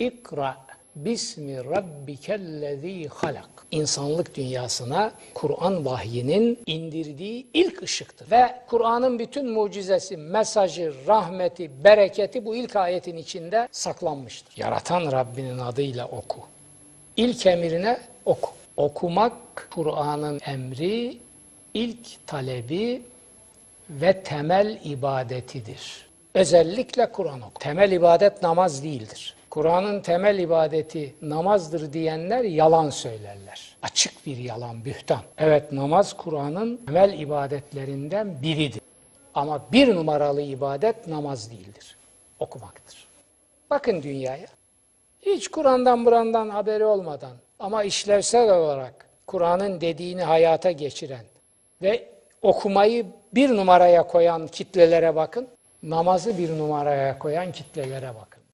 İkra bismi rabbikellezî halak. İnsanlık dünyasına Kur'an vahyinin indirdiği ilk ışıktır. Ve Kur'an'ın bütün mucizesi, mesajı, rahmeti, bereketi bu ilk ayetin içinde saklanmıştır. Yaratan Rabbinin adıyla oku. İlk emrine oku. Okumak Kur'an'ın emri, ilk talebi ve temel ibadetidir. Özellikle Kur'an oku. Temel ibadet namaz değildir. Kur'an'ın temel ibadeti namazdır diyenler yalan söylerler. Açık bir yalan, bühtan. Evet namaz Kur'an'ın temel ibadetlerinden biridir. Ama bir numaralı ibadet namaz değildir. Okumaktır. Bakın dünyaya. Hiç Kur'an'dan burandan haberi olmadan ama işlevsel olarak Kur'an'ın dediğini hayata geçiren ve okumayı bir numaraya koyan kitlelere bakın. Namazı bir numaraya koyan kitlelere bakın.